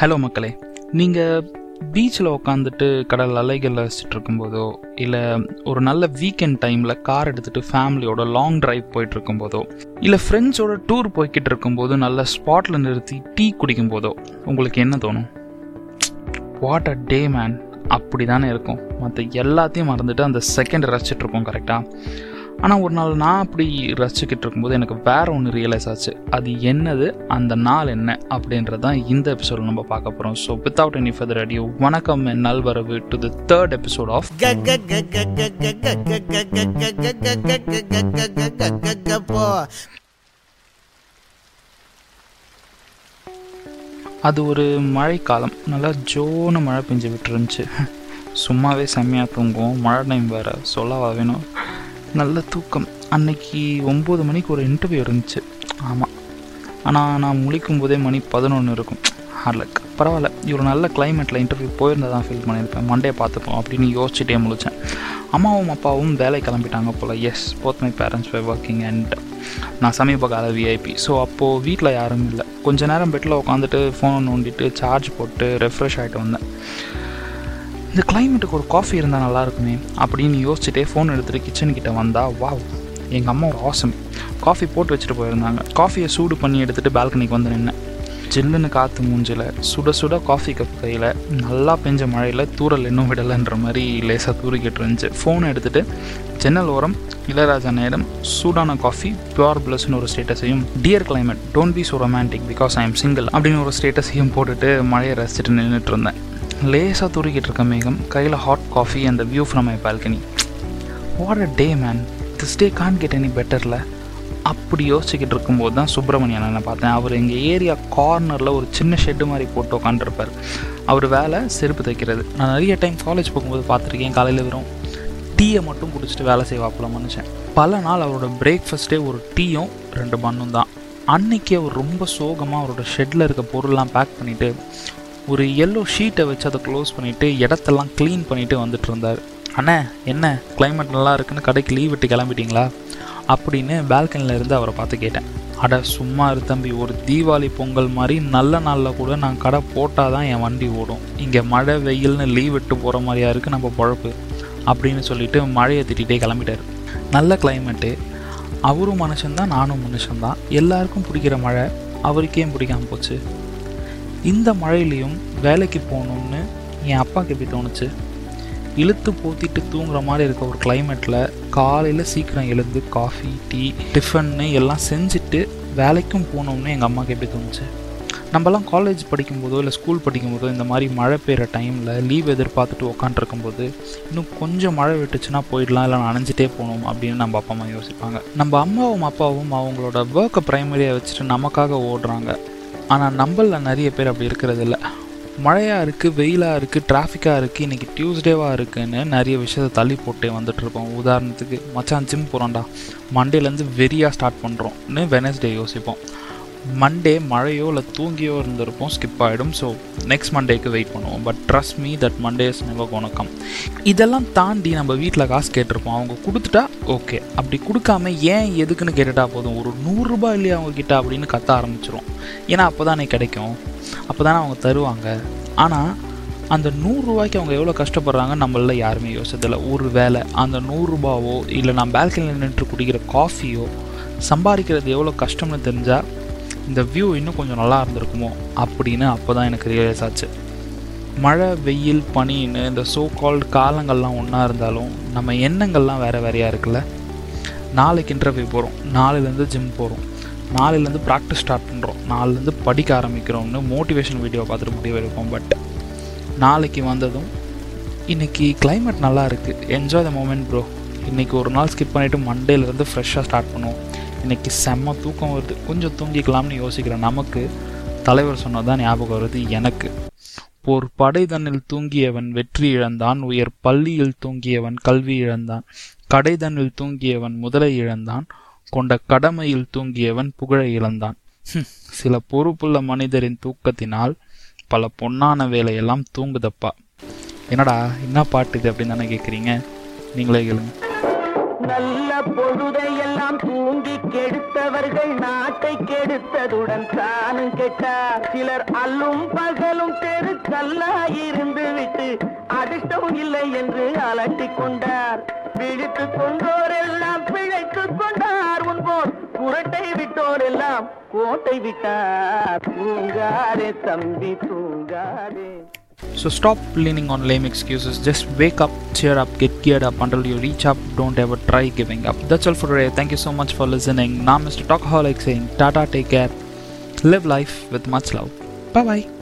Hello மக்களே. நீங்கள் பீச்சில் உட்காந்துட்டு கடல் அலைகளில் ரசிச்சுட்டு இருக்கும்போதோ இல்லை ஒரு நல்ல வீக்கெண்ட் டைமில் கார் எடுத்துகிட்டு ஃபேமிலியோட லாங் டிரைவ் போயிட்டு இருக்கும்போதோ இல்லை ஃப்ரெண்ட்ஸோட டூர் போய்கிட்டு இருக்கும்போது நல்ல ஸ்பாட்டில் நிறுத்தி டீ குடிக்கும்போதோ உங்களுக்கு என்ன தோணும்? வாட் அ டே மேன் அப்படி தானே இருக்கும். மற்ற எல்லாத்தையும் மறந்துட்டு அந்த செகண்ட் ரசிச்சிட்ருக்கோம் கரெக்டாக ஆனால் ஒரு நாள் நான் அப்படி ரசிச்சுக்கிட்டு இருக்கும்போது எனக்கு வேற ஒன்று ரியலைஸ் ஆச்சு அது என்னது அந்த நாள் என்ன அப்படின்றது தான் இந்த எபிசோட் நம்ம பார்க்க போகிறோம் ஸோ வித்தவுட் எனி ஃபர்தர் அடியோ வணக்கம் என் நல்வரவு to the third episode of அது ஒரு மழைக்காலம் நல்லா ஜோன்னு மழை பெஞ்சு விட்டுருந்துச்சு சும்மாவே செம்மையாக தூங்குவோம் மழை டைம் வேறு சொல்லவா வேணும் நல்ல தூக்கம். அன்னைக்கு ஒம்பது மணிக்கு ஒரு இன்டர்வியூ இருந்துச்சு. ஆமாம் ஆனால் நான் முழிக்கும் போதே மணி பதினொன்று இருக்கும். ஹார்லக் பரவாயில்ல. இவ்வளோ நல்ல கிளைமேட்டில் இன்டர்வியூ போயிருந்தா தான் ஃபீல் பண்ணியிருப்பேன். மண்டே பார்த்துப்போம் அப்படின்னு யோசிச்சுட்டே முழிச்சேன். அம்மாவும் அப்பாவும் வேலை கிளம்பிட்டாங்க போல். As both my parents were working and நான் சமீப கால விஐபி ஸோ அப்போது வீட்டில் யாரும் இல்லை. கொஞ்ச நேரம் பெட்டில் உட்காந்துட்டு ஃபோனை நோண்டிட்டு சார்ஜ் போட்டு ரெஃப்ரெஷ் ஆகிட்டு வந்தேன். இந்த கிளைமேட்டுக்கு ஒரு காஃபி இருந்தால் நல்லா இருக்குமே அப்படின்னு யோசிச்சுட்டே ஃபோன் எடுத்துகிட்டு கிச்சன்கிட்ட வந்தால் வாவ் எங்கள் அம்மா ஒரு ஆசம் காஃபி போட்டு வச்சுட்டு போயிருந்தாங்க. காஃபியை சூடு பண்ணி எடுத்துகிட்டு பால்கனிக்கு வந்து நின்னேன். ஜில்லுன்னு காற்று மூஞ்சில் சுட சுட காஃபி கப் கையில் நல்லா பெஞ்ச மழையில் தூரல் இன்னும் விடலைன்ற மாதிரி லேசாக தூரிக்கிட்டு இருந்துச்சு. ஃபோனை எடுத்துகிட்டு ஜன்னல் ஓரம் இளையராஜா நேரம் சூடான காஃபி பியூர் பிளஸ்னு ஒரு ஸ்டேட்டஸையும் dear climate don't be so romantic because I am single அப்படின்னு ஒரு ஸ்டேட்டஸையும் போட்டுட்டு மழையை ரசிச்சுட்டு நின்றுட்டு இருந்தேன். லேசாக தூரிக்கிட்டு இருக்க மேகம் கையில் ஹாட் காஃபி அந்த view from my balcony what a day man this day can get any பெட்டரில் அப்படி யோசிச்சுக்கிட்டு இருக்கும்போது தான் சுப்பிரமணியன் நான் பார்த்தேன். அவர் எங்கள் ஏரியா கார்னரில் ஒரு சின்ன ஷெட்டு மாதிரி போட்டு உட்காந்துருப்பார் அவர் வேலை செருப்பு தைக்கிறது. நான் நிறைய டைம் காலேஜ் போகும்போது பார்த்துருக்கேன் காலையில் வெறும் டீயை மட்டும் குடிச்சிட்டு வேலை செய்வாப்பில் மனுஷன். பல நாள் அவரோட பிரேக்ஃபாஸ்ட்டே ஒரு டீயும் ரெண்டு பண்ணும் தான். அன்னைக்கு அவர் ரொம்ப சோகமாக அவரோட ஷெட்டில் இருக்க பொருள்லாம் பேக் பண்ணிவிட்டு ஒரு எல்லோ ஷீட்டை வச்சு அதை க்ளோஸ் பண்ணிவிட்டு இடத்தெல்லாம் க்ளீன் பண்ணிவிட்டு வந்துட்டு இருந்தார். அண்ணே என்ன? கிளைமேட் நல்லா இருக்குன்னு கடைக்கு லீவ் விட்டு கிளம்பிட்டீங்களா? அப்படின்னு பால்கனியில் இருந்து அவரை பார்த்து கேட்டேன். அட சும்மா இரு தம்பி ஒரு தீபாவளி பொங்கல் மாதிரி நல்ல நாளில் கூட நான் கடை போட்டால் தான் என் வண்டி ஓடும். இங்கே மழை வெயில்னு லீவ் விட்டு போகிற மாதிரியா இருக்குது நம்ம பொழப்பு அப்படின்னு சொல்லிட்டு மழையை திட்டிகிட்டே கிளம்பிட்டார். நல்ல கிளைமேட்டு அவரும் மனுஷன்தான் நானும் மனுஷன்தான். எல்லாருக்கும் பிடிக்கிற மழை அவருக்கே பிடிக்காமல் பிடிக்காம போச்சு. இந்த மழையிலையும் வேலைக்கு போகணுன்னு என் அப்பாவுக்கு எப்படி தோணுச்சு? இழுத்து போத்திட்டு தூங்குற மாதிரி இருக்க ஒரு கிளைமேட்டில் காலையில் சீக்கிரம் எழுந்து காஃபி டீ டிஃபன்னு எல்லாம் செஞ்சுட்டு வேலைக்கும் போகணும்னு எங்கள் அம்மாவுக்கு எப்படி தோணுச்சு? நம்மலாம் காலேஜ் படிக்கும்போதோ இல்லை ஸ்கூல் படிக்கும்போதோ இந்த மாதிரி மழை பெய்கிற டைமில் லீவ் எதிர்பார்த்துட்டு உக்காண்ட்ருக்கும்போது இன்னும் கொஞ்சம் மழை விட்டுச்சுன்னா போயிடலாம் இல்லை நனைஞ்சிட்டே போகணும் அப்படின்னு நம்ம அப்பா அம்மா யோசிப்பாங்க. நம்ம அம்மாவும் அப்பாவும் அவங்களோட ஒர்க்கை ப்ரைமரியாக வச்சுட்டு நமக்காக ஓடுறாங்க. ஆனால் நம்மளில் நிறைய பேர் அப்படி இருக்கிறது இல்லை மழையாக இருக்குது வெயிலாக இருக்குது டிராஃபிக்காக இருக்குது இன்றைக்கி டியூஸ்டேவாக இருக்குன்னு நிறைய விஷயத்தை தள்ளி போட்டே வந்துட்டுருப்போம் உதாரணத்துக்கு மச்சான் ஜிம் போகிறோம்டா மண்டேலேருந்து வெறியாக ஸ்டார்ட் பண்ணுறோம்னு வெனஸ்டே யோசிப்போம். மண்டே மழையோ இல்லை தூங்கியோ இருந்திருப்போம் ஸ்கிப் ஆகிடும் ஸோ நெக்ஸ்ட் மண்டேக்கு வெயிட் பண்ணுவோம். But trust me that Monday is never கோணக்கம் இதெல்லாம் தாண்டி நம்ம வீட்டில் காசு கேட்டிருப்போம். அவங்க கொடுத்துட்டா ஓகே அப்படி கொடுக்காம ஏன் எதுக்குன்னு கேட்டுட்டா போதும். ஒரு நூறுரூபா இல்லையா அவங்க கிட்ட அப்படின்னு கத்த ஆரம்பிச்சிரும். ஏன்னா அப்போ தானே கிடைக்கும். அப்போ தானே அவங்க தருவாங்க. ஆனால் அந்த நூறுரூவாய்க்கு அவங்க எவ்வளோ கஷ்டப்படுறாங்க நம்மள யாருமே யோசிச்சதில்லை. ஒரு வேலை அந்த நூறுரூபாவோ இல்லை நான் பால்கனியில் நின்று குடிக்கிற காஃபியோ சம்பாதிக்கிறது எவ்வளோ கஷ்டம்னு தெரிஞ்சால் இந்த வியூ இன்னும் கொஞ்சம் நல்லா இருந்திருக்குமோ அப்படின்னு அப்போ தான் எனக்கு ரியலைஸ் ஆச்சு. மழை வெயில் பனின்னு இந்த சோ கால்டு காலங்கள்லாம் ஒன்றா இருந்தாலும் நம்ம எண்ணங்கள்லாம் வேறு வேறையாக இருக்குல்ல? நாளைக்கு இன்டர்வியூ போகிறோம் நாளையிலேருந்து ஜிம் போகிறோம் நாளையிலேருந்து ப்ராக்டிஸ் ஸ்டார்ட் பண்ணுறோம் நாளையிலேருந்து படிக்க ஆரம்பிக்கிறோம்னு மோட்டிவேஷன் வீடியோ பார்த்துட்டு முடிவு எடுப்போம். பட் நாளைக்கு வந்ததும் இன்றைக்கி கிளைமேட் நல்லா இருக்குது என்ஜாய் த மூமெண்ட் ப்ரோ இன்றைக்கி ஒரு நாள் ஸ்கிப் பண்ணிவிட்டு மண்டேலேருந்து ஃப்ரெஷ்ஷாக ஸ்டார்ட் பண்ணுவோம். இன்றைக்கி செம்ம தூக்கம் வருது. கொஞ்சம் தூங்கிக்கலாம்னு யோசிக்கிற நமக்கு தலைவர் சொன்னதான் ஞாபகம் வருது எனக்கு. போர் படை தன்னில் தூங்கியவன் வெற்றி இழந்தான் உயர் பள்ளியில் தூங்கியவன் கல்வி இழந்தான் கடைதனில் தூங்கியவன் முதலை இழந்தான் கொண்ட கடமையில் தூங்கியவன் புகழை இழந்தான். சில பொறுப்புள்ள மனிதரின் தூக்கத்தினால் பல பொன்னான வேலையெல்லாம் தூங்குதப்பா. என்னடா என்ன பாட்டு இது அப்படின்னு தானே கேட்குறீங்க நீங்களே கேளுங்க. நல்ல பொழுதையெல்லாம் தூங்கி கெடுத்தவர்கள் நாட்டை கெடுத்ததுடன் தானும் கெட்டார். சிலர் அல்லும் பகலும் தெரு தெருக்கல்லாயிருந்து விட்டு அதிர்ஷ்டம் இல்லை என்று அலட்டிக் கொண்டார். விழித்துக் கொண்டோரெல்லாம் பிழைத்துக் கொண்டார். உன்போர் புரட்டை விட்டோர் எல்லாம் கோட்டை விட்டார். தூங்காரே தம்பி தூங்காரே So stop leaning on lame excuses. Just wake up, cheer up, get geared up until you reach up. Don't ever try giving up. That's all for today. Thank you so much for listening. Now, Mr. Talkaholic saying, Tata, take care. Live life with much love. Bye bye.